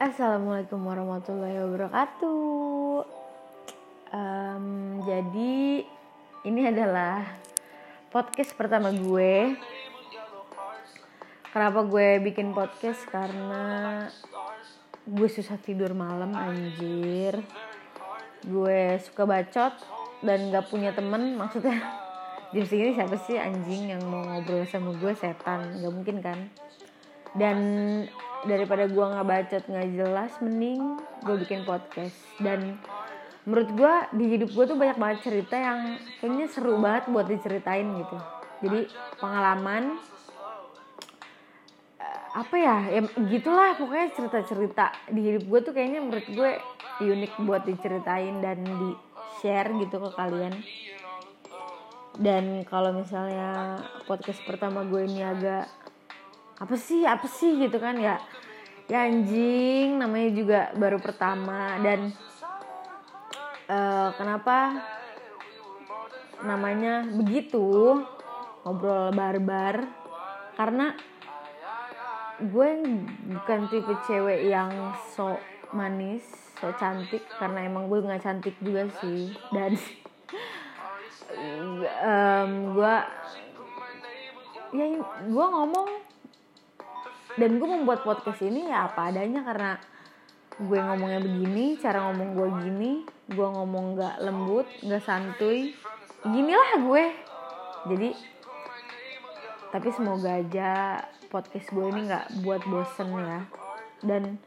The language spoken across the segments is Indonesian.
Assalamualaikum warahmatullahi wabarakatuh. Um, jadi ini adalah podcast pertama gue. Kenapa gue bikin podcast? Karena gue susah tidur malam anjir. Gue suka bacot dan gak punya temen maksudnya jam segini siapa sih anjing yang mau ngobrol sama gue setan gak mungkin kan dan daripada gue nggak bacot nggak jelas mending gue bikin podcast. Dan menurut gue di hidup gue tuh banyak banget cerita yang kayaknya seru banget buat diceritain gitu. Jadi pengalaman eh, apa ya ya gitulah pokoknya cerita-cerita di hidup gue tuh kayaknya menurut gue unik buat diceritain dan di share gitu ke kalian. Dan kalau misalnya podcast pertama gue ini agak apa sih apa sih gitu kan ya. Ya anjing namanya juga baru pertama dan uh, kenapa namanya begitu ngobrol barbar. Karena gue bukan tipe cewek yang so manis so cantik karena emang gue nggak cantik juga sih. Dan um, gue ya gue ngomong dan gue membuat podcast ini ya apa adanya karena gue ngomongnya begini cara ngomong gue gini gue ngomong gak lembut gak santuy. Ginilah gue. Jadi tapi semoga aja podcast gue ini nggak buat bosen ya. Dan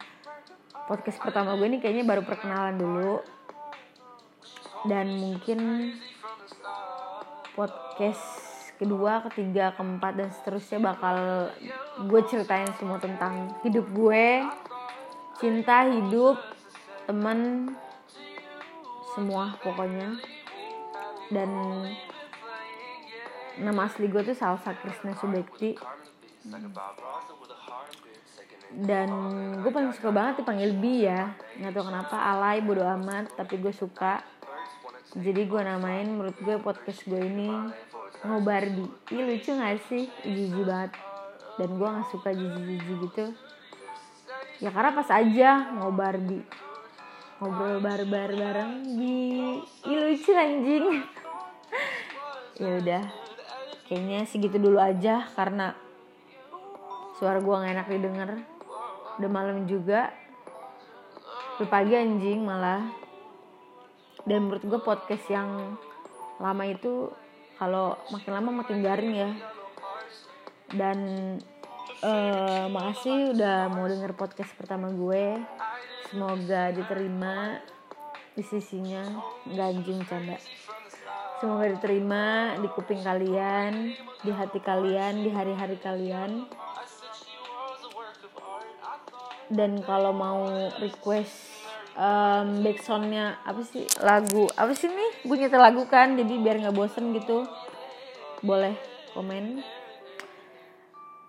podcast pertama gue ini kayaknya baru perkenalan dulu. Dan mungkin podcast kedua, ketiga, keempat dan seterusnya bakal gue ceritain semua tentang hidup gue, cinta, hidup, teman, semua pokoknya. Dan nama asli gue tuh Salsa Krisna Subekti. Dan gue paling suka banget dipanggil Bi ya Nggak tau kenapa alay bodo amat Tapi gue suka jadi gue namain menurut gue podcast gue ini ngobardi Ih lucu gak sih? Jijik banget. Dan gue gak suka jijik-jijik gitu. Ya karena pas aja ngobardi ngobrol barbar bareng. Di Ih lucu anjing. Ya udah. Kayaknya segitu dulu aja karena suara gue gak enak didengar. Udah malam juga. Udah pagi anjing malah. Dan menurut gue podcast yang lama itu kalau makin lama makin garing ya. Dan uh, makasih udah mau denger podcast pertama gue. Semoga diterima di sisinya. Ganjing canda. Semoga diterima di kuping kalian di hati kalian di hari-hari kalian. Dan kalau mau request um, backsoundnya apa sih? Lagu apa sih nih? Gue nyetel lagu kan jadi biar nggak bosen gitu. Boleh komen.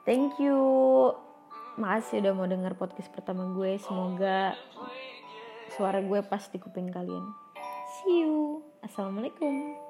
Thank you. Makasih udah mau denger podcast pertama gue. Semoga suara gue pas di kuping kalian. See you. Assalamualaikum